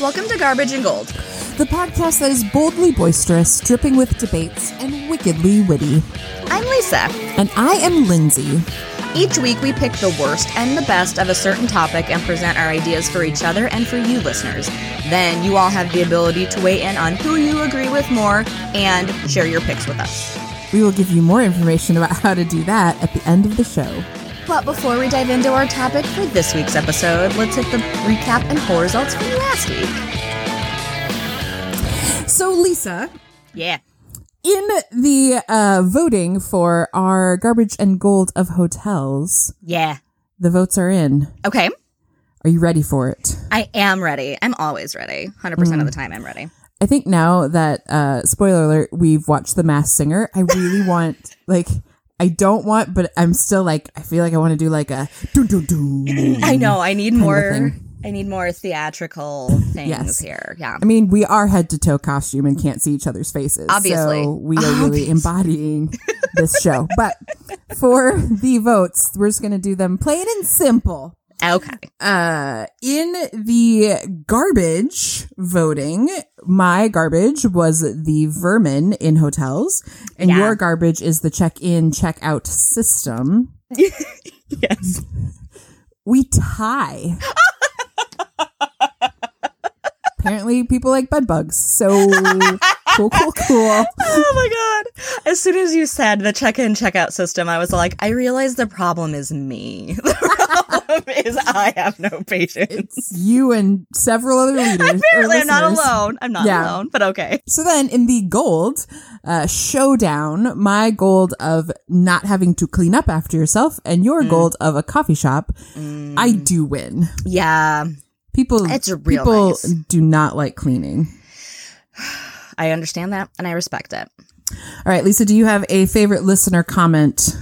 Welcome to Garbage and Gold. the podcast that is boldly boisterous, dripping with debates, and wickedly witty. I'm Lisa. And I am Lindsay. Each week we pick the worst and the best of a certain topic and present our ideas for each other and for you listeners. Then you all have the ability to weigh in on who you agree with more and share your picks with us. We will give you more information about how to do that at the end of the show. But before we dive into our topic for this week's episode, let's hit the recap and poll results from last week. So, Lisa, Yeah. in the uh, voting for our garbage and gold of hotels, Yeah. the votes are in. Okay. Are you ready for it? I am ready. I'm always ready. 100% of the time I'm ready. I think now that uh spoiler alert, we've watched The Masked Singer, I really want like I don't want, but I'm still like I feel like I want to do like a doo doo doo. I know. I need more. I need more theatrical things Yes. here. Yeah. I mean, we are head to toe costume and can't see each other's faces. Obviously. So we are really embodying this show. But for the votes, we're just going to do them plain and simple. Okay. Uh, in the garbage voting, my garbage was the vermin in hotels, and Yeah. your garbage is the check in, check out system. Yes. We tie. Apparently, people like bed bugs. So cool, cool, cool. Oh my god. As soon as you said the check-in check-out system, I was like, I realize the problem is me. The problem is I have no patience. You and several other leaders. Apparently I'm not alone. I'm not Yeah. alone, but okay. So then in the gold uh, showdown, my gold of not having to clean up after yourself and your Mm. gold of a coffee shop, I do win. Yeah. People, It's real people nice. do not like cleaning. I understand that and I respect it. All right, Lisa, do you have a favorite listener comment?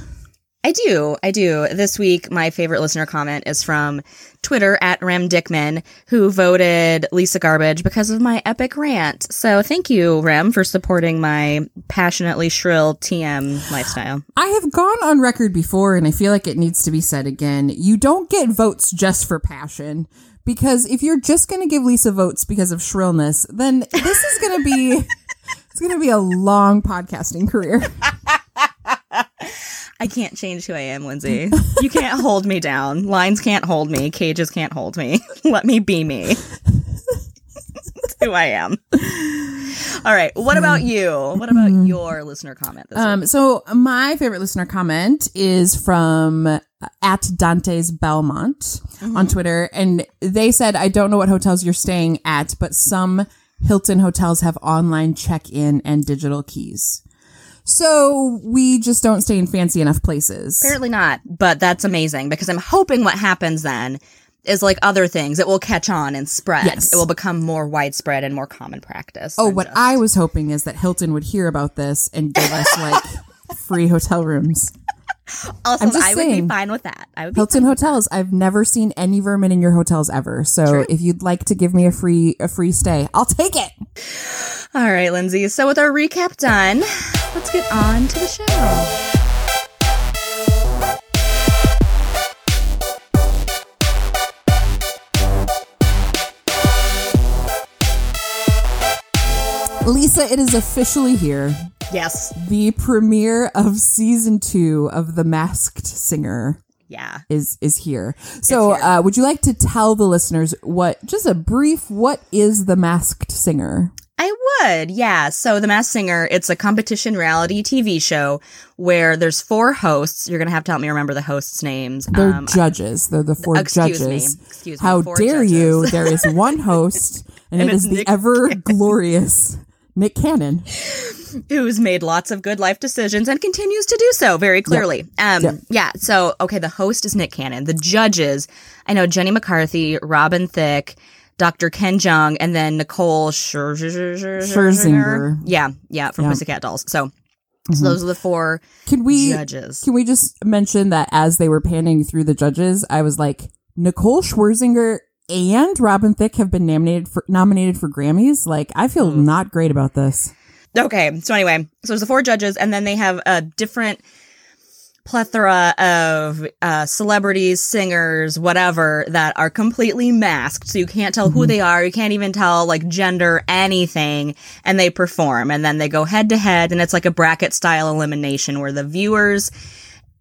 I do. I do. This week, my favorite listener comment is from Twitter at Rem Dickman, who voted Lisa Garbage because of my epic rant. So thank you, Rem, for supporting my passionately shrill TM lifestyle. I have gone on record before, and I feel like it needs to be said again. You don't get votes just for passion. Because if you're just going to give Lisa votes because of shrillness, then this is going to be it's going to be a long podcasting career. I can't change who I am, Lindsay. You can't hold me down. Lines can't hold me. Cages can't hold me. Let me be me. That's who I am. All right. What about you? What about your listener comment this week? Um, so my favorite listener comment is from uh, at Dante's Belmont on Twitter, and they said, "I don't know what hotels you're staying at, but some Hilton hotels have online check-in and digital keys." So we just don't stay in fancy enough places. Apparently not, but that's amazing because I'm hoping what happens then is like other things. It will catch on and spread. Yes. It will become more widespread and more common practice. Oh, what just- I was hoping is that Hilton would hear about this and give us like free hotel rooms. also I'm just I would be fine with that. I would be Hilton hotels. I've never seen any vermin in your hotels ever. So if you'd like to give me a free a free stay, I'll take it. All right, Lindsay. So with our recap done, let's get on to the show. Lisa, it is officially here. Yes. The premiere of season two of The Masked Singer Yeah. is is here. So, here. Uh, would you like to tell the listeners what, just a brief, what is The Masked Singer? I would, yeah. So The Masked Singer, it's a competition reality TV show where there's four hosts. You're gonna have to help me remember the hosts' names. They're Um, judges. They're the four excuse judges. me. Excuse me. How dare judges. you? There is one host, and, And it's is the Nick ever glorious Nick Cannon. who's made lots of good life decisions and continues to do so very clearly. Um, Yep. yeah. So, okay, the host is Nick Cannon. The judges, I know Jenny McCarthy, Robin Thicke, Dr. Ken Jeong, and then Nicole Scher- Scherzinger. Yeah, yeah, from Yeah. Pussycat Dolls. So, so those are the four Can we judges. can we just mention that as they were panning through the judges, I was like, Nicole Scherzinger and Robin Thicke have been nominated for nominated for Grammys. Like, I feel Hmm. not great about this. Okay, so anyway, so there's the four judges, and then they have a different plethora of uh, celebrities, singers, whatever, that are completely masked. So you can't tell who they are. You can't even tell like gender, anything. And they perform. And then they go head to head. And it's like a bracket style elimination where the viewers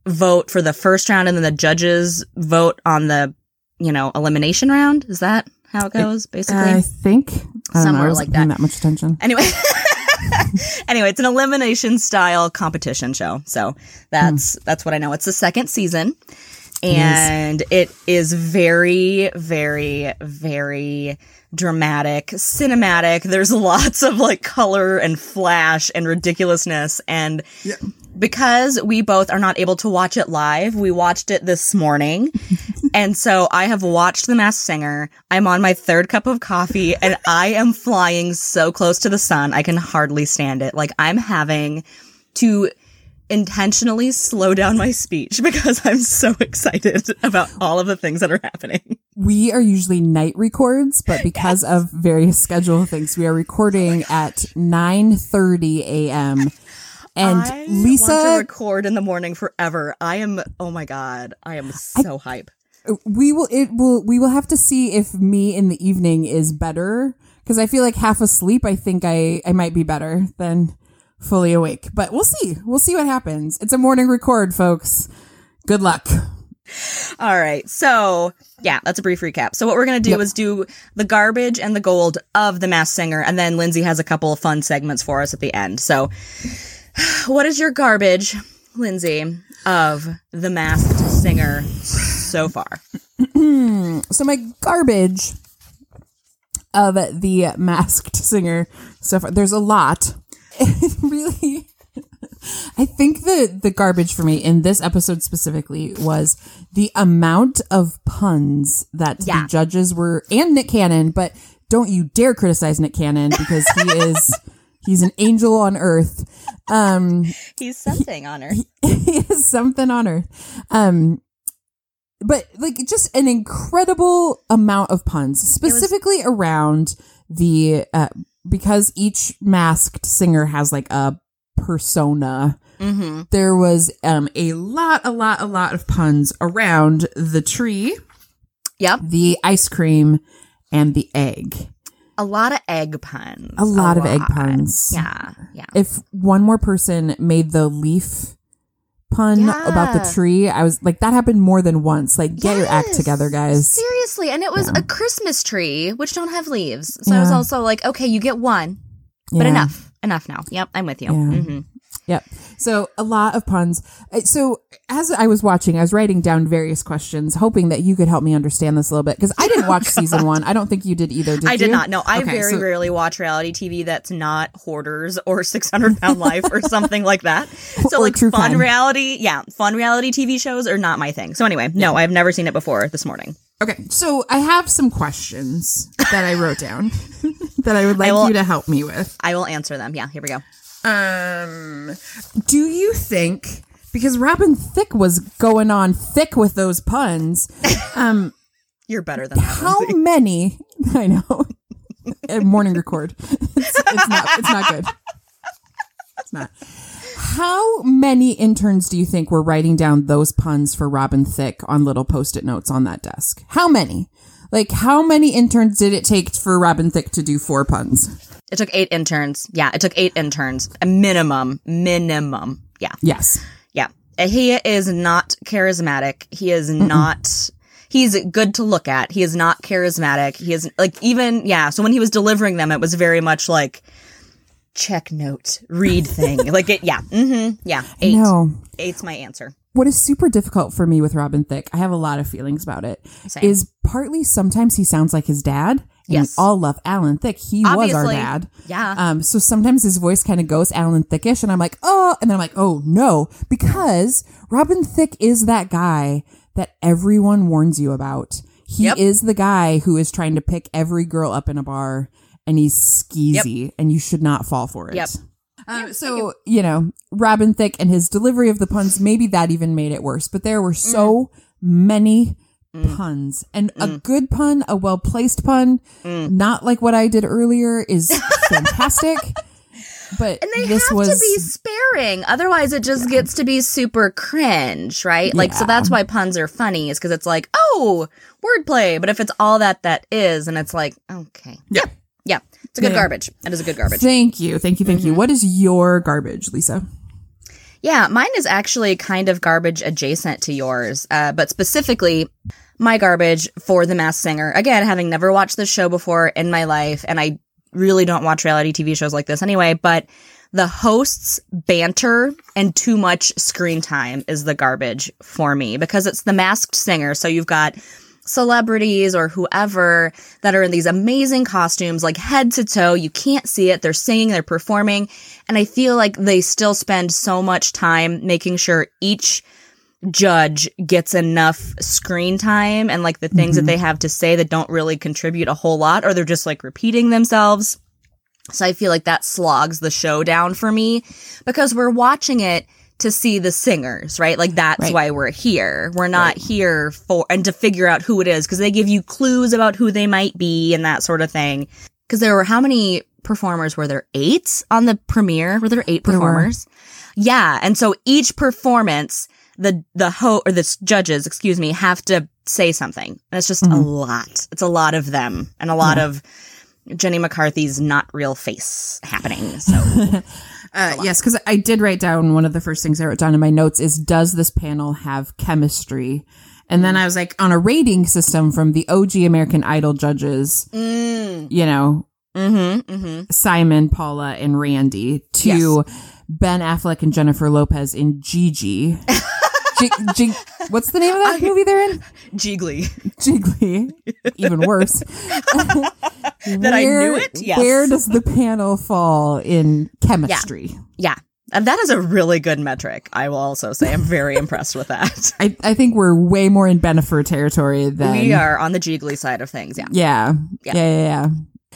vote for the first round and then the judges vote on the, you know, elimination round. Is that how it goes, basically? I think I don't know. I Somewhere like that. that much attention. Anyway. anyway, it's an elimination style competition show. So that's hmm. that's what I know. It's the second season. And it is very, very, very dramatic, cinematic. There's lots of like color and flash and ridiculousness. And because we both are not able to watch it live, we watched it this morning. and so I have watched The Masked Singer. I'm on my third cup of coffee and I am flying so close to the sun. I can hardly stand it. Like I'm having to intentionally slow down my speech because I'm so excited about all of the things that are happening. We are usually night records, but because of various schedule things, we are recording oh at 9:30 a.m. And I want to Lisa, record in the morning forever. I am oh my god, I am so hype. We will it will we will have to see if me in the evening is better because I feel like half asleep. I think I I might be better than fully awake, but we'll see. We'll see what happens. It's a morning record, folks. Good luck. All right. So, yeah, that's a brief recap. So, what we're going to do Yep. is do the garbage and the gold of the masked singer. And then Lindsay has a couple of fun segments for us at the end. So, what is your garbage, Lindsay, of the masked singer so far? So my garbage of the masked singer so far. There's a lot. really, I think the the garbage for me in this episode specifically was the amount of puns that Yeah. the judges were and Nick Cannon. But don't you dare criticize Nick Cannon because he is he's an angel on earth. Um, He's something on her. he is something on earth. Um, but like just an incredible amount of puns, specifically around the uh, because each masked singer has like a persona. Mm-hmm. There was um a lot, a lot, a lot of puns around the tree, Yep. the ice cream, and the egg. A lot of egg puns. A lot of egg puns. Yeah. Yeah. If one more person made the leaf pun about the tree, I was like, that happened more than once. Like, get your act together, guys. Seriously. And it was a Christmas tree, which don't have leaves. So I was also like, okay, you get one, but Yeah. enough. Enough now. Yep. I'm with you. Yeah. Mm-hmm. Yep. So a lot of puns. Uh, So as I was watching, I was writing down various questions, hoping that you could help me understand this a little bit because I didn't watch season one. I don't think you did either. Did I did you? not. No, I Okay, very so- rarely watch reality TV that's not Hoarders or 600 Pound Life or something like that. So, Or like, fun crime. reality, yeah, fun reality TV shows are not my thing. So, anyway, no, I've never seen it before this morning. Okay, so I have some questions that I wrote down that I would like will- you to help me with. I will answer them. Yeah, here we go. Um, do you think because Robin Thicke was going on thick with those puns? Um, You're better than that. how Lindsay. many? I know. Morning record. It's, it's not. It's not good. It's not. How many interns do you think were writing down those puns for Robin Thicke on little post-it notes on that desk? How many? Like, how many interns did it take for Robin Thicke to do four puns? It took eight interns. Yeah, it took eight interns. A minimum. Minimum. Yeah. Yes. Yeah. He is not charismatic. He is not. He's good to look at. He is not charismatic. He is like even yeah. So when he was delivering them, it was very much like check note, read thing. like it. Yeah. Mm-hmm. Yeah. Eight. No. Eight's my answer. What is super difficult for me with Robin Thicke, I have a lot of feelings about it, Same. is partly sometimes he sounds like his dad. Yes. We all love Alan Thicke. He was our dad. Yeah. Um, so sometimes his voice kind of goes Alan Thickish, and I'm like, oh, and then I'm like, oh no, because Robin Thicke is that guy that everyone warns you about. He Yep. is the guy who is trying to pick every girl up in a bar, and he's skeezy, and you should not fall for it. Yep. Um, so you know, Robin Thicke and his delivery of the puns, maybe that even made it worse. But there were so many puns, and a good pun, a well placed pun, not like what I did earlier, is fantastic. but And they this have was to be sparing. Otherwise, it just gets to be super cringe, right? Like, so that's why puns are funny, is because it's like, oh, wordplay. But if it's all that that is, and it's like, okay. Yeah. Yeah. It's a good Yeah, yeah. garbage. It is a good garbage. Thank you, thank you, thank Mm-hmm. you. What is your garbage, Lisa? Yeah, mine is actually kind of garbage adjacent to yours, uh, but specifically my garbage for The Masked Singer. Again, having never watched this show before in my life, and I really don't watch reality TV shows like this anyway, but the hosts' banter and too much screen time is the garbage for me because it's The Masked Singer. So you've got celebrities or whoever that are in these amazing costumes, like head to toe. You can't see it. They're singing, they're performing. And I feel like they still spend so much time making sure each judge gets enough screen time and like the things that mm-hmm. they have to say that don't really contribute a whole lot or they're just like repeating themselves. So I feel like that slogs the show down for me because we're watching it to see the singers, right? Like that's Right. why we're here. We're not here for and to figure out who it is because they give you clues about who they might be and that sort of thing. Because there were how many performers were there? Eight on the premiere? Were there eight There performers? Yeah, and so each performance, the the ho or the judges, excuse me, have to say something. And it's just a lot. It's a lot of them and a lot of Jenny McCarthy's not real face happening. So Uh, yes, because I did write down one of the first things I wrote down in my notes is does this panel have chemistry? And then I was like, on a rating system from the OG American Idol judges, mm, you know, mm-hmm, mm-hmm. Simon, Paula, and Randy to Ben Affleck and Jennifer Lopez in Gigi. G- G- what's the name of that movie they're in? Jiggly. Jiggly. Even worse. That I knew it? Yes. Where does the panel fall in chemistry? Yeah. And that is a really good metric, I will also say. I'm very impressed with that. I, I think we're way more in Bennifer territory than We are on the jiggly side of things, yeah. Yeah. Yeah. Yeah. Yeah. Yeah.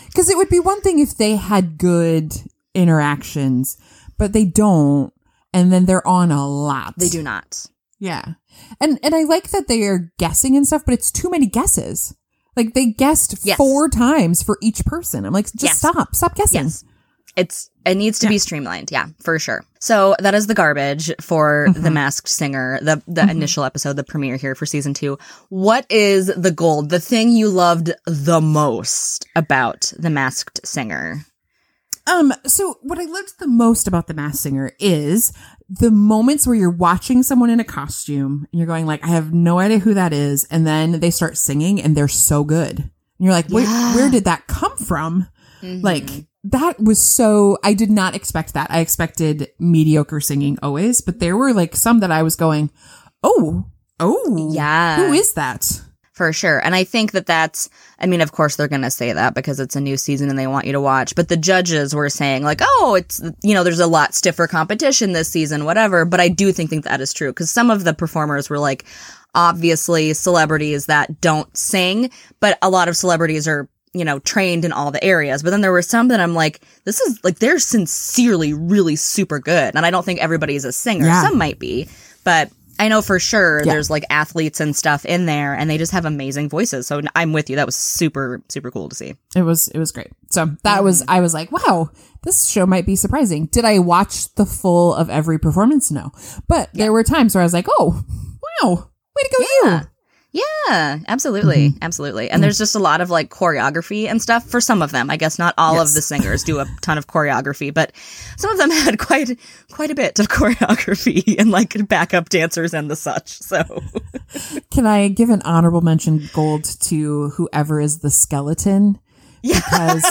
Because it would be one thing if they had good interactions, but they don't. And then they're on a lot. They do not. Yeah. And and I like that they are guessing and stuff, but it's too many guesses. Like they guessed Yes. four times for each person. I'm like, just Yes. stop. Stop guessing. Yes. It's it needs to be streamlined, yeah, for sure. So that is the garbage for the Masked Singer, the the initial episode, the premiere here for season two. What is the gold? The thing you loved the most about the Masked Singer? Um, so what I loved the most about the Masked Singer is the moments where you're watching someone in a costume and you're going like, I have no idea who that is, and then they start singing and they're so good. And you're like, where, Yeah. where did that come from? Mm-hmm. Like that was so I did not expect that. I expected mediocre singing always, but there were like some that I was going, oh, oh, Yeah. who is that? For sure. And I think that that's, I mean, of course they're going to say that because it's a new season and they want you to watch. But the judges were saying, like, oh, it's, you know, there's a lot stiffer competition this season, whatever. But I do think, think that is true because some of the performers were like, obviously celebrities that don't sing, but a lot of celebrities are, you know, trained in all the areas. But then there were some that I'm like, this is like, they're sincerely really super good. And I don't think everybody's a singer. Yeah. Some might be, but I know for sure Yeah. there's like athletes and stuff in there and they just have amazing voices. So I'm with you. That was super, super cool to see. It was it was great. So that was mm-hmm. I was like, wow, this show might be surprising. Did I watch the full of every performance? No, but there were times where I was like, oh, wow, way to go, Yeah. you. Yeah, absolutely. Mm-hmm. Absolutely. And mm-hmm. there's just a lot of like choreography and stuff for some of them. I guess not all Yes. of the singers do a ton of choreography, but some of them had quite quite a bit of choreography and like backup dancers and the such. So Can I give an honorable mention gold to whoever is the skeleton? Because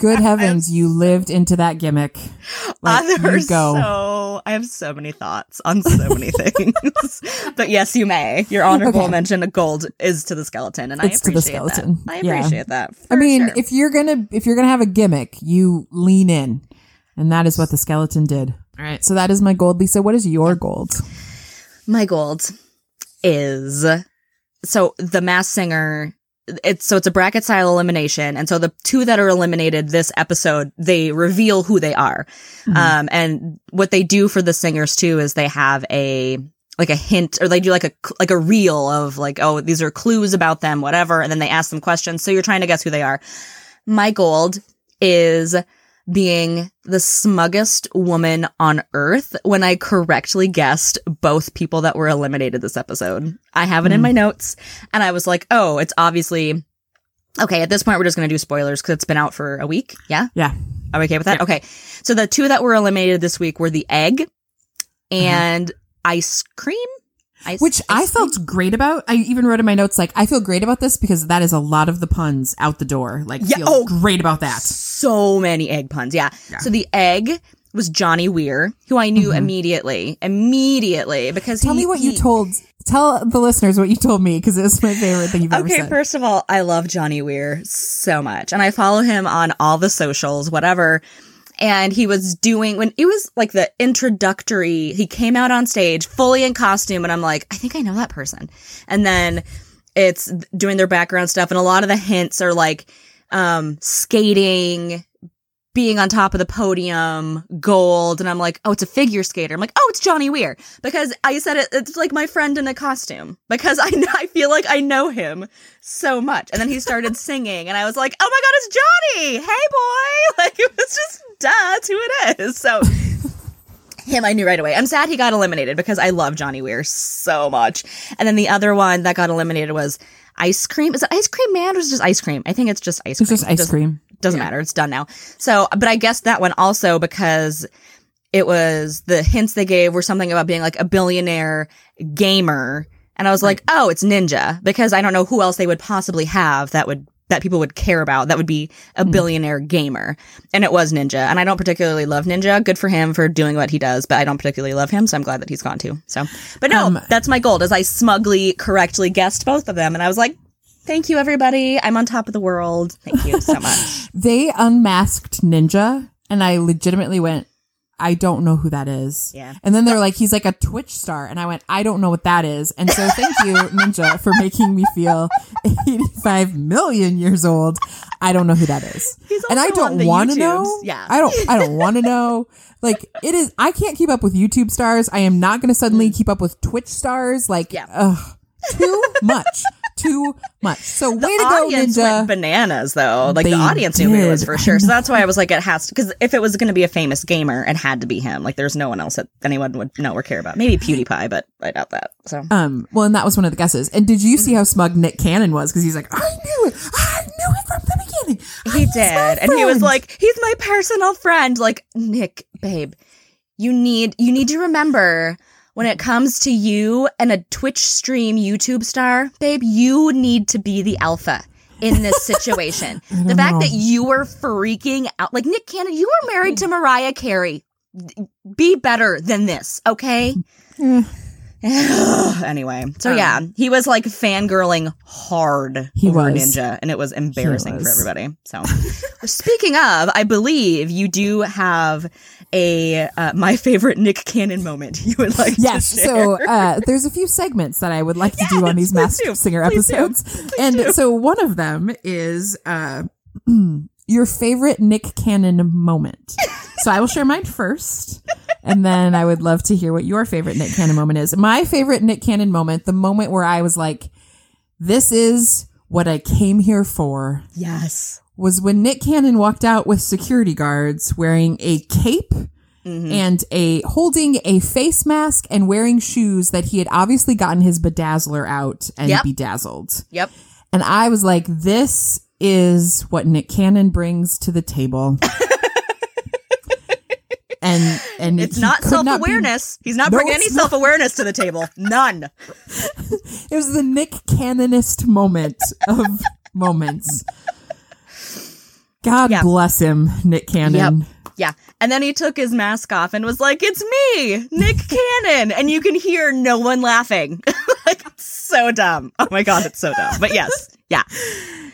good heavens, you lived into that gimmick. Like, uh, there you go. so I have so many thoughts on so many things. but yes, you may. Your honorable Okay. mention of gold is to the skeleton, and It's I to the appreciate skeleton. that. I Yeah. appreciate that. I mean, sure. if you're gonna if you're gonna have a gimmick, you lean in, and that is what the skeleton did. All right, so that is my gold, Lisa. What is your gold? My gold is so the masked singer. It's so it's a bracket style elimination, and so the two that are eliminated this episode, they reveal who they are. Um, and what they do for the singers too is they have a like a hint, or they do like a like a reel of like, oh, these are clues about them, whatever, and then they ask them questions. So you're trying to guess who they are. My gold is being the smuggest woman on earth when I correctly guessed both people that were eliminated this episode. I have it in hmm. my notes and I was like, oh, it's obviously okay. At this point, we're just going to do spoilers because it's been out for a week. Yeah. Yeah. Are we okay with that? Okay. So the two that were eliminated this week were the egg mm-hmm. and ice cream. Ice, Which I cream? felt great about. I even wrote in my notes like I feel great about this because that is a lot of the puns out the door. Like Yeah, feel oh. great about that. so many egg puns. Yeah. So the egg was Johnny Weir, who I knew immediately, immediately because Mm-hmm. Tell he, me what you told. Tell the listeners what you told me because it was my favorite thing you've ever said. Okay, first of all, I love Johnny Weir so much. And I follow him on all the socials, whatever. And he was doing when it was like the introductory, he came out on stage fully in costume, and I'm like, I think I know that person. And then it's doing their background stuff, and a lot of the hints are like um skating, being on top of the podium, gold, and I'm like, oh, it's a figure skater. I'm like, oh, it's Johnny Weir because I said it. It's like my friend in a costume because I I feel like I know him so much. And then he started singing, and I was like, oh my god, it's Johnny! Hey, boy! Like it was just duh, that's who it is. So. Him, I knew right away. I'm sad he got eliminated because I love Johnny Weir so much. And then the other one that got eliminated was Ice Cream. Is it Ice Cream Man or is it just Ice Cream? I think it's just Ice It's Cream. just ice Doesn't- cream. Doesn't matter. It's done now. So, but I guess that one also because it was the hints they gave were something about being like a billionaire gamer. And I was like, oh, it's Ninja because I don't know who else they would possibly have that would, that people would care about that would be a billionaire gamer. And it was Ninja. And I don't particularly love Ninja. Good for him for doing what he does, but I don't particularly love him. So I'm glad that he's gone too. So, but no, Um, that's my goal is I smugly correctly guessed both of them. And I was like, thank you, everybody. I'm on top of the world. Thank you so much. They unmasked Ninja, and I legitimately went, I don't know who that is. Yeah. And then they're like, he's like a Twitch star. And I went, I don't know what that is. And so thank you, Ninja, for making me feel 85 million years old. I don't know who that is. He's and I don't want to know. Yeah. I don't, I don't want to know. Like it is, I can't keep up with YouTube stars. I am not going to suddenly keep up with Twitch stars. Like, Mm. Yeah. ugh, too much, too much. So way to the go, audience Ninja. went bananas though. Like They the audience knew who it was for sure. So that's why I was like, it has to, because if it was going to be a famous gamer, it had to be him. Like there's no one else that anyone would know or care about. Maybe PewDiePie, but I doubt that. So Um, well, and that was one of the guesses. And did you see how smug Nick Cannon was? Because he's like, I knew it. I knew it from the beginning. he He's did, and he was like, he's my personal friend. Like Nick, babe, you need you need to remember. When it comes to you and a Twitch stream YouTube star, babe, you need to be the alpha in this situation. the fact know. that you were freaking out, like Nick Cannon, you were married to Mariah Carey. Be better than this, okay? Mm. anyway, so yeah, he was like fangirling hard He over was. Ninja, and it was embarrassing for everybody. So, speaking of, I believe you do have a uh, my favorite Nick Cannon moment. You would like Yes. to share. So uh, there's a few segments that I would like to do on these Masked do. Singer Please do. episodes. and so one of them is uh, your favorite Nick Cannon moment. So I will share mine first. And then I would love to hear what your favorite Nick Cannon moment is. My favorite Nick Cannon moment, the moment where I was like, this is what I came here for. yes, was when Nick Cannon walked out with security guards wearing a cape mm-hmm. and a holding a face mask and wearing shoes that he had obviously gotten his bedazzler out and Yep. bedazzled. yep. And I was like, this is what Nick Cannon brings to the table. and and It's not self awareness. He's not No, bringing any self awareness to the table. None. It was the Nick Cannonist moment of moments. God Yeah. bless him, Nick Cannon. Yep. Yeah. And then he took his mask off and was like, It's me, Nick Cannon. And you can hear no one laughing. like, it's so dumb. Oh my God, it's so dumb. But yes. Yeah.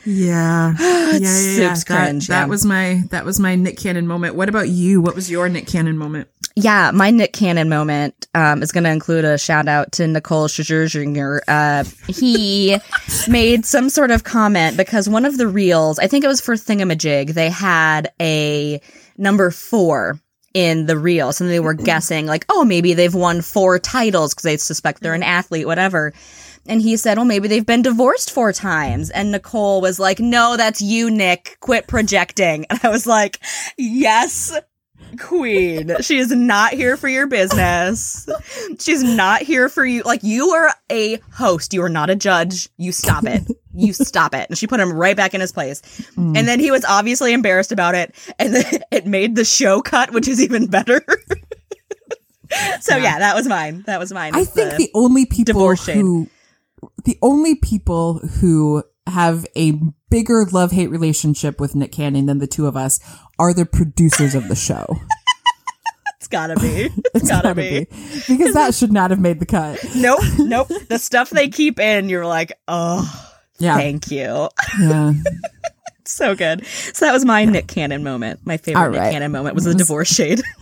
Yeah. yeah, yeah, yeah. That, cringe, that yeah. was my that was my Nick Cannon moment. What about you? What was your Nick Cannon moment? Yeah, my Nick Cannon moment um, is going to include a shout out to Nicole Scherzinger. Uh, he made some sort of comment because one of the reels, I think it was for Thingamajig, they had a number four in the reel. So they were guessing, like, oh, maybe they've won four titles because they suspect they're an athlete, whatever. And he said, well, maybe they've been divorced four times. And Nicole was like, no, that's you, Nick. Quit projecting. And I was like, yes, queen. She is not here for your business. She's not here for you. Like, you are a host. You are not a judge. You stop it. You stop it. And she put him right back in his place. Mm. And then he was obviously embarrassed about it. And then it made the show cut, which is even better. so yeah. that was mine. That was mine. I think the only people who, the only people who have a bigger love hate relationship with Nick Cannon than the two of us are the producers of the show. it's gotta be. It's, gotta, Gotta be. because that should not have made the cut. Nope. Nope. the stuff they keep in, you're like, oh, Yeah, thank you. yeah. so good. So that was my Nick Cannon moment. My favorite All Nick. Cannon moment was the divorce shade.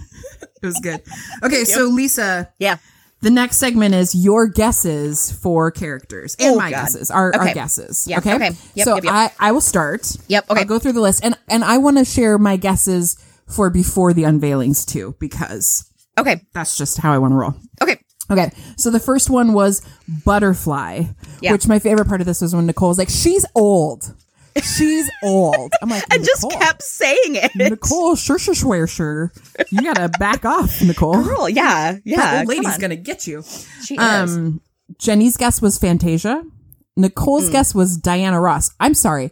It was good. Okay, so Lisa, yeah. the next segment is your guesses for characters and Oh, my God. guesses, our, our guesses. Yeah, Okay. okay. Yep, so yep, yep. I I will start. Yep, okay. I'll go through the list, and and I want to share my guesses for before the unveilings too, because Okay. that's just how I want to roll. Okay. Okay, so the first one was Butterfly, Yeah. which my favorite part of this was when Nicole was like, "She's old, she's old." I'm like, And just kept saying it. Nicole, sure, sure, sure, sure. You gotta back off, Nicole. Girl, yeah. Yeah. that lady's gonna get you. She is. Um, Jenny's guess was Fantasia. Nicole's guess was Diana Ross. I'm sorry,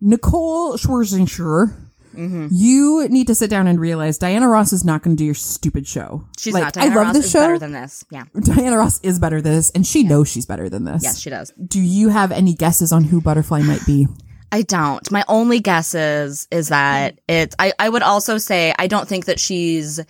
Nicole Schwarzenegger. Mm-hmm. You need to sit down and realize Diana Ross is not going to do your stupid show. She's like, not. Diana I love Ross this is show. better than this. Yeah. Diana Ross is better than this, and she knows she's better than this. Yes, she does. Do you have any guesses on who Butterfly might be? I don't. My only guess is is that it's I, I would also say I don't think that she's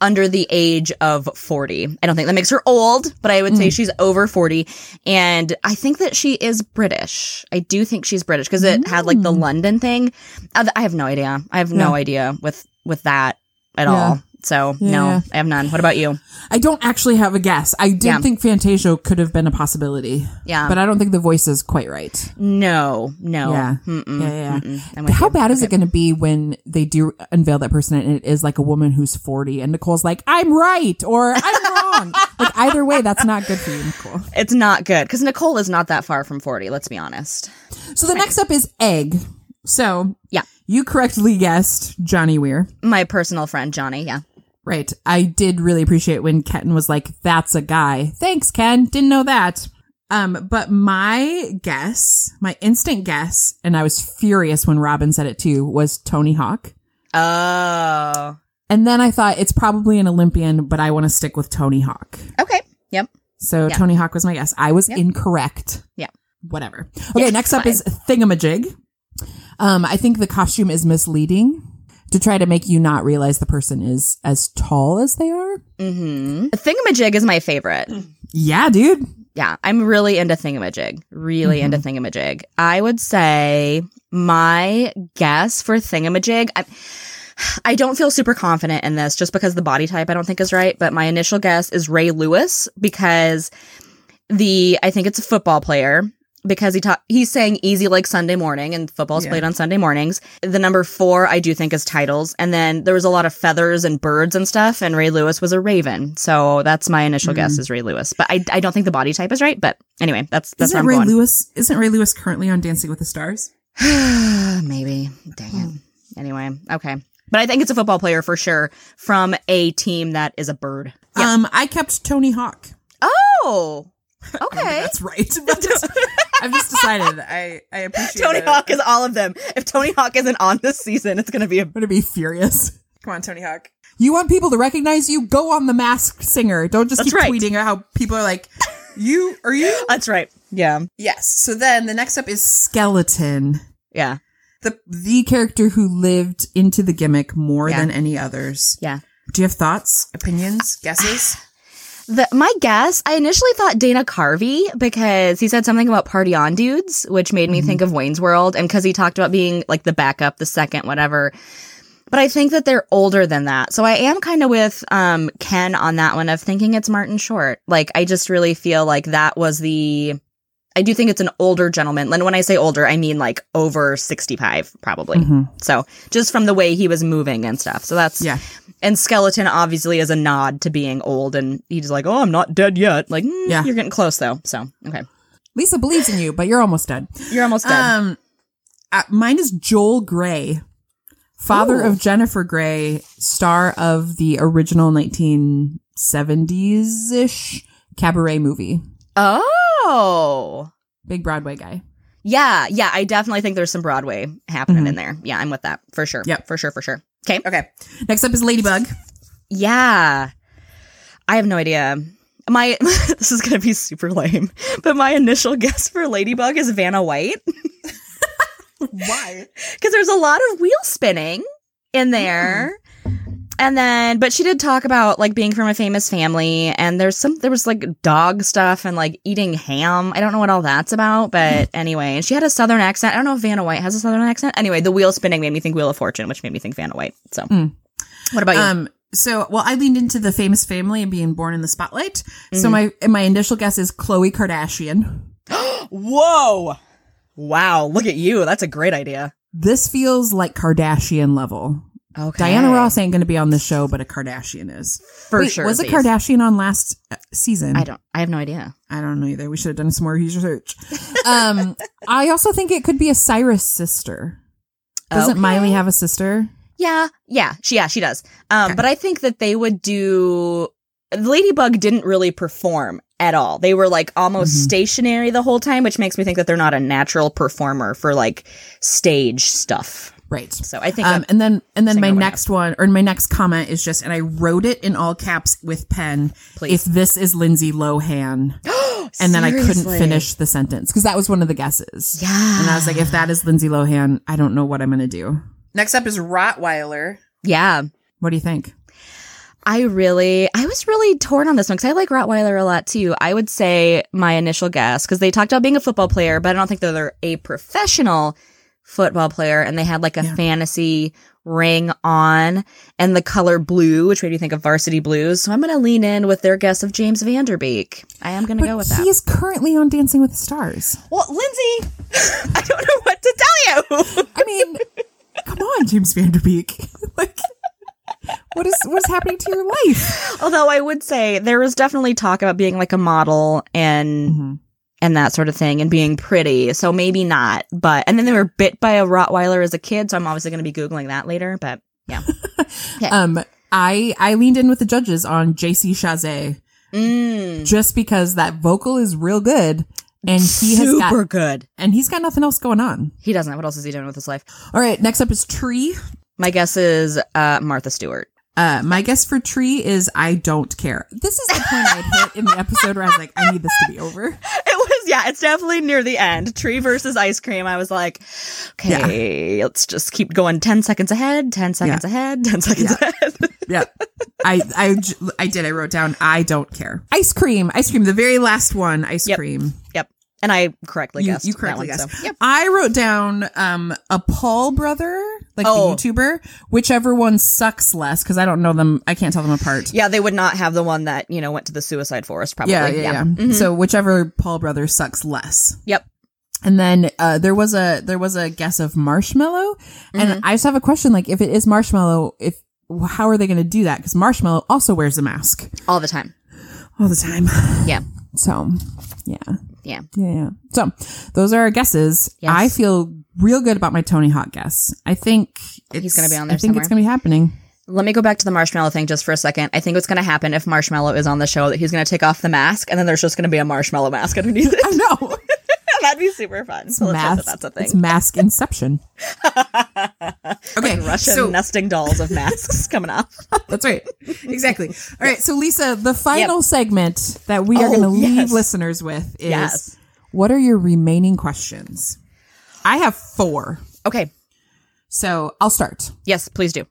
under the age of 40. I don't think that makes her old, but I would say hmm. she's over 40 and I think that she is British. I do think she's British because it had like the hmm. London thing. I have no idea. I have no idea with with that at Yeah. all. So, Yeah. no, I have none. What about you? I don't actually have a guess. I did Yeah. think Fantasia could have been a possibility. Yeah. But I don't think the voice is quite right. No, no. Yeah. Mm-mm, Yeah, yeah. How you. bad is it going to be when they do unveil that person and it is like a woman who's 40 and Nicole's like, I'm right or I'm wrong? like either way, that's not good for you, Nicole. It's not good because Nicole is not that far from 40, let's be honest. So the next up is Egg. So Yeah. you correctly guessed Johnny Weir. My personal friend, Johnny. Yeah. Right. I did really appreciate when Ken was like, that's a guy. Thanks, Ken. Didn't know that. Um, but my guess, my instant guess, and I was furious when Robin said it too, was Tony Hawk. Oh. And then I thought it's probably an Olympian, but I want to stick with Tony Hawk. Okay. Yep. So Yeah. Tony Hawk was my guess. I was incorrect. Yeah. Whatever. Okay, next up is Thingamajig. Um, I think the costume is misleading to try to make you not realize the person is as tall as they are. Mm-hmm. Thingamajig is my favorite. Yeah, dude. Yeah, I'm really into Thingamajig. Really into Thingamajig. I would say my guess for Thingamajig. I, I don't feel super confident in this just because the body type I don't think is right. But my initial guess is Ray Lewis because the I think it's a football player because he ta- he's saying easy like Sunday morning and football's Yeah. played on Sunday mornings. The number four I do think is titles, and then there was a lot of feathers and birds and stuff. And Ray Lewis was a raven, so that's my initial Mm. guess is Ray Lewis. But I I don't think the body type is right. But anyway, that's that's Isn't Ray going. Lewis? Isn't Ray Lewis currently on Dancing with the Stars? Maybe. Dang it. Anyway, okay. But I think it's a football player for sure from a team that is a bird. Um, I kept Tony Hawk. Oh, I don't think okay. that's right. I've just decided. I I appreciate Tony it. Hawk is all of them. If Tony Hawk isn't on this season, it's going to be a. I'm gonna be furious. Come on, Tony Hawk. You want people to recognize you? Go on the Masked Singer. Don't just That's keep right. tweeting how people are like, "You are you?" That's right. Yeah. Yes. So then the next up is Skeleton, Yeah. the the character who lived into the gimmick more Yeah. than any others. Yeah. Do you have thoughts, opinions, guesses? The, my guess, I initially thought Dana Carvey because he said something about party on dudes, which made me think of Wayne's World, and because he talked about being like the backup, the second, whatever. But I think that they're older than that. So I am kind of with um, Ken on that one of thinking it's Martin Short. Like, I just really feel like that was the. I do think it's an older gentleman. And when I say older, I mean like over 65, probably. Mhm. So just from the way he was moving and stuff. So that's. Yeah. And Skeleton obviously is a nod to being old, and he's like, "Oh, I'm not dead yet." Like, mm, Yeah. you're getting close though. So okay, Lisa believes in you, but you're almost dead. You're almost dead. Um, uh, mine is Joel Grey, father Ooh. of Jennifer Grey, star of the original 1970s ish cabaret movie. Oh. Big Broadway guy. Yeah, yeah, I definitely think there's some Broadway happening in mm-hmm. there. Yeah, I'm with that for sure. Yep. for sure, for sure. Okay, Okay. Next up is Ladybug. yeah, I have no idea. My this is gonna be super lame, but my initial guess for Ladybug is Vanna White Why? because there's a lot of wheel spinning in there. Hmm. And then, but she did talk about like being from a famous family, and there's some, there was like dog stuff and like eating ham. I don't know what all that's about, but anyway, and she had a southern accent. I don't know if Vanna White has a southern accent. Anyway, the wheel spinning made me think Wheel of Fortune, which made me think Vanna White. So, Mm. what about you? Um, so, well, I leaned into the famous family and being born in the spotlight. Mm-hmm. So my my initial guess is Khloe Kardashian. Whoa! Wow, look at you. That's a great idea. This feels like Kardashian level. Okay, Diana Ross ain't going to be on this show, but a Kardashian is. for Wait, sure. Was a. Kardashian on last uh, season? I don't. I have no idea. I don't know either. We should have done some more research. um, I also think it could be a Cyrus sister. Doesn't Okay. Miley have a sister? Yeah, yeah, she yeah she does. Um, but I think that they would do. Ladybug didn't really perform at all. They were like almost Mhm. stationary the whole time, which makes me think that they're not a natural performer for like stage stuff. Right. So I think Um, and then and then my next one or my next comment is just, and I wrote it in all caps with pen. Please. If this is Lindsay Lohan, and then I couldn't finish the sentence because that was one of the guesses. Yeah, And I was like, if that is Lindsay Lohan, I don't know what I'm gonna do. Next up is Rottweiler. yeah. What do you think? I really, I was really torn on this one because I like Rottweiler a lot too. I would say my initial guess because they talked about being a football player, but I don't think that they're a professional football player. And they had like a Yeah. fantasy ring on and the color blue, which made me think of Varsity Blues. So I'm going to lean in with their guess of James Van Der Beek. I am going to go with that. he is currently on Dancing with the Stars. Well, Lindsay, I don't know what to tell you. I mean, come on, James Van Der Beek. like, what is what is happening to your life? Although I would say there was definitely talk about being like a model and Mm-hmm. And that sort of thing and being pretty. So maybe not. But and then they were bit by a Rottweiler as a kid, so I'm obviously going to be googling that later. But yeah, Um, I I leaned in with the judges on JC Chasez mm, just because that vocal is real good, and he has super got good. and he's got nothing else going on. He doesn't. What else is he doing with his life? All right, next up is Tree. My guess is uh, Martha Stewart. Uh, my guess for Tree is I don't care. This is the point I had hit in the episode where I was like, I need this to be over. It was yeah. It's definitely near the end. Tree versus ice cream. I was like, okay, let's just keep going. Ten seconds ahead. Ten seconds ahead. Ten seconds Yeah. ahead. Yeah. I did. I wrote down, I don't care. Ice cream, ice cream, the very last one, ice Yep. cream. yep. And I correctly You, guessed. you correctly one, guessed. so, yep. I wrote down um a Paul brother, like Oh. the YouTuber, whichever one sucks less because I don't know them. I can't tell them apart. Yeah, they would not have the one that you know went to the suicide forest. Probably. yeah, yeah. yeah. Mhm. So whichever Paul brother sucks less. Yep. And then uh, there was a there was a guess of marshmallow, Mm-hmm. and I just have a question: like, if it is marshmallow, if how are they going to do that? Because marshmallow also wears a mask All the time. all the time. Yeah. So, yeah. Yeah. Yeah, yeah. So those are our guesses. Yes. I feel real good about my Tony Hawk guess. I think it's, gonna be on there I think somewhere. it's gonna be happening. Let me go back to the marshmallow thing just for a second. I think what's going to happen if Marshmallow is on the show that he's going to take off the mask and then there's just going to be a marshmallow mask underneath it. I know. That'd be super fun. So let's hope that mask. that's a It's thing. mask inception. okay, Russian so nesting dolls of masks coming off. that's right. Exactly. All right. So Lisa, the final segment that we are Oh, going to leave yes. listeners with is Yes. what are your remaining questions? I have four. Okay. So I'll start. Yes, please do.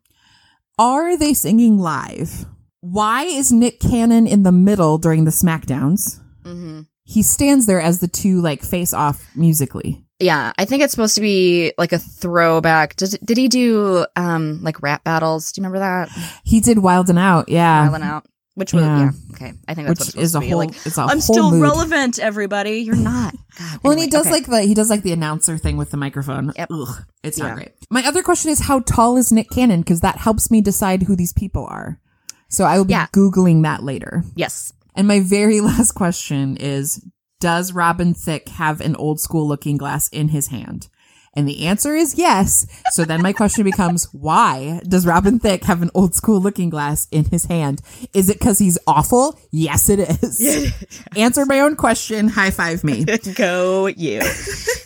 Are they singing live? Why is Nick Cannon in the middle during the SmackDowns? hmm He stands there as the two like face off musically. Yeah, I think it's supposed to be like a throwback. Did, did he do um like rap battles? Do you remember that? He did Wild and Out, yeah. Wildin' out. Which was Yeah. yeah. Okay, I think that's what Which it's is a whole, like, it's a I'm whole still mood. relevant, everybody. You're not. God, Well, and he does okay. like the he does like the announcer thing with the microphone. Yep. Ugh, it's Yeah. not great. My other question is how tall is Nick Cannon because that helps me decide who these people are. So I will be Yeah. googling that later. yes. And my very last question is does Robin Thicke have an old school looking glass in his hand? And the answer is yes. So then my question becomes, why does Robin Thicke have an old school looking glass in his hand? Is it because he's awful? Yes, it is. Answer my own question. High five me. Go you.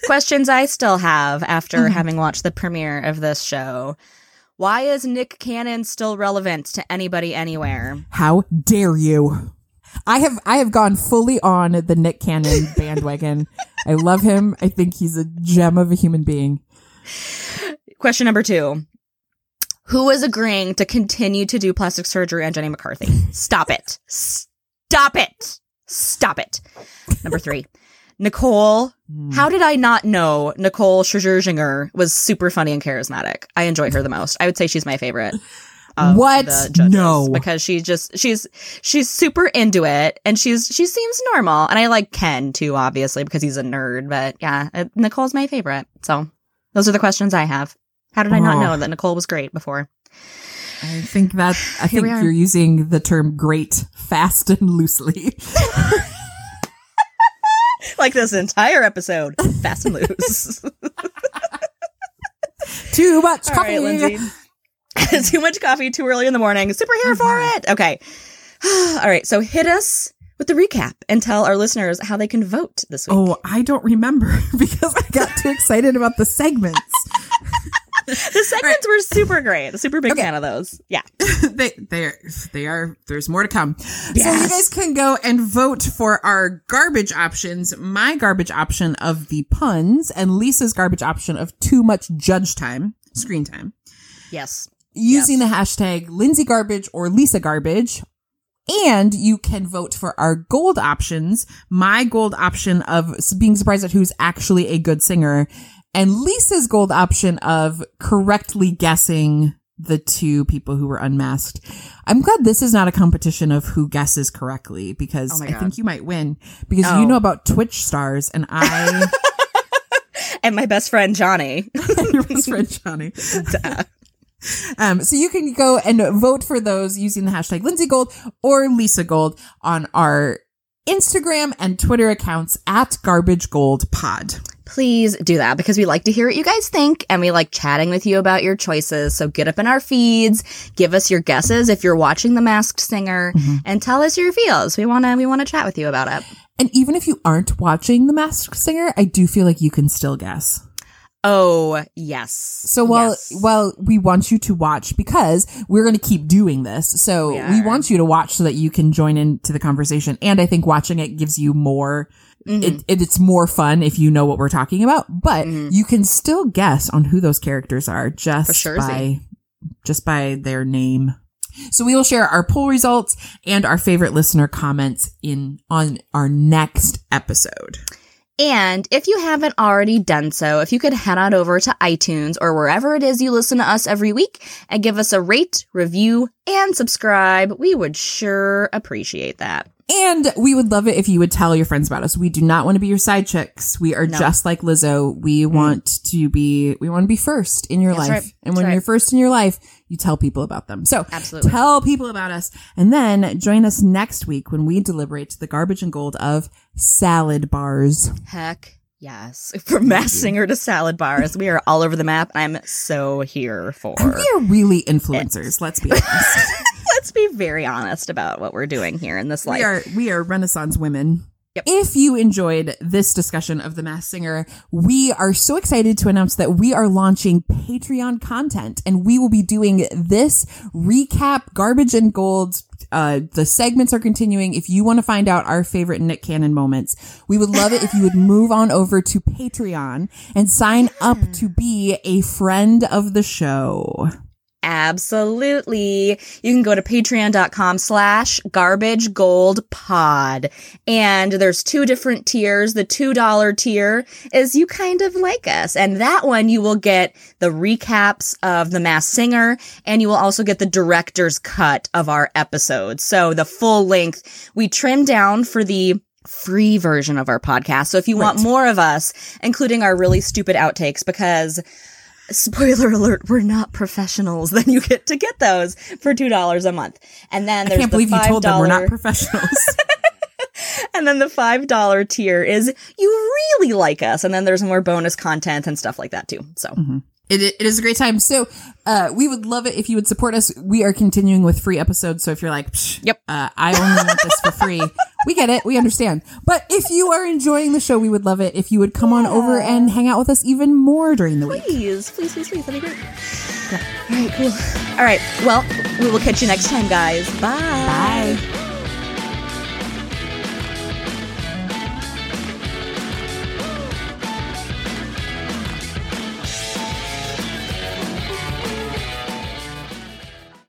Questions I still have after mm-hmm. having watched the premiere of this show. Why is Nick Cannon still relevant to anybody anywhere? How dare you? I have I have gone fully on the Nick Cannon bandwagon. I love him. I think he's a gem of a human being. Question number two. Who is agreeing to continue to do plastic surgery on Jenny McCarthy? Stop it. Stop it. Stop it. Number three. Nicole. Hmm. How did I not know Nicole Scherzinger was super funny and charismatic? I enjoy her the most. I would say she's my favorite. What? No. because she just she's she's super into it and she's she seems normal and I like Ken too obviously because he's a nerd but yeah Nicole's my favorite so those are the questions I have. How did I not Oh. know that Nicole was great before? I think that I Here think you're using the term great fast and loosely. Like this entire episode, fast and loose. Too much All coffee. right, Lindsay. too much coffee, too early in the morning. Super here for Mm-hmm. it. Okay. All right. So hit us with the recap and tell our listeners how they can vote this week. Oh, I don't remember because I got too excited about the segments. the segments were super great. Super big Okay. fan of those. Yeah. they they they are there's more to come. So you guys can go and vote for our garbage options. My garbage option of the puns and Lisa's garbage option of too much judge time, screen time. Yes. Using the hashtag Lindsay Garbage or Lisa Garbage. And you can vote for our gold options. My gold option of being surprised at who's actually a good singer and Lisa's gold option of correctly guessing the two people who were unmasked. I'm glad this is not a competition of who guesses correctly because Oh I think you might win because Oh. you know about Twitch stars and I, And my best friend Johnny. your best friend Johnny. Um, so you can go and vote for those using the hashtag Lindsay Gold or Lisa Gold on our Instagram and Twitter accounts at Garbage Gold Pod. Please do that because we like to hear what you guys think and we like chatting with you about your choices. So get up in our feeds, give us your guesses if you're watching The Masked Singer and tell us your feels. We want to we want to chat with you about it. And even if you aren't watching The Masked Singer, I do feel like you can still guess. Oh, yes. So while Yes. while we want you to watch because we're going to keep doing this, so We we, want you to watch so that you can join into the conversation. And I think watching it gives you more. Mm-hmm. It, it, it's more fun if you know what we're talking about, but you can still guess on who those characters are just Mm-hmm. Sure, by just by their name. So we will share our poll results and our favorite listener comments in on our next episode. And if you haven't already done so, if you could head on over to iTunes or wherever it is you listen to us every week and give us a rate, review, and subscribe, we would sure appreciate that. And we would love it if you would tell your friends about us. We do not want to be your side chicks. We are No. just like Lizzo. We mm-hmm. want to be, we want to be first in your That's life. right. And when right. you're first in your life, you tell people about them. So Absolutely. tell people about us and then join us next week when we deliberate the garbage and gold of salad bars. Heck yes. From masked singer to salad bars, we are all over the map. I'm so here for. And we are really influencers. Let's be honest. Let's be very honest about what we're doing here in this life. we are, we are Renaissance women. Yep. If you enjoyed this discussion of The Masked Singer, we are so excited to announce that we are launching Patreon content and we will be doing this recap garbage and gold. Uh, the segments are continuing. If you want to find out our favorite Nick Cannon moments, we would love it if you would move on over to Patreon and sign up to be a friend of the show. Absolutely. You can go to patreon.com slash garbage gold pod. And there's two different tiers. The $2 tier is you kind of like us. And that one you will get the recaps of The Masked Singer and you will also get the director's cut of our episodes. So the full length we trim down for the free version of our podcast. So if you want more of us, including our really stupid outtakes, because spoiler alert, we're not professionals, then you get to get those for $2 a month. And then I there's can't the believe you told them we're not professionals. And then the $5 tier is you really like us. And then there's more bonus content and stuff like that too. So mm-hmm. It, it is a great time. So, uh, we would love it if you would support us. We are continuing with free episodes. So if you're like, Psh, Yep. uh, I only want this for free, we get it. We understand. But if you are enjoying the show, we would love it if you would come on over and hang out with us even more during the week. please, please, please, please. That'd be great. Yeah. All right, cool. All right. Well, we will catch you next time, guys. Bye. Bye.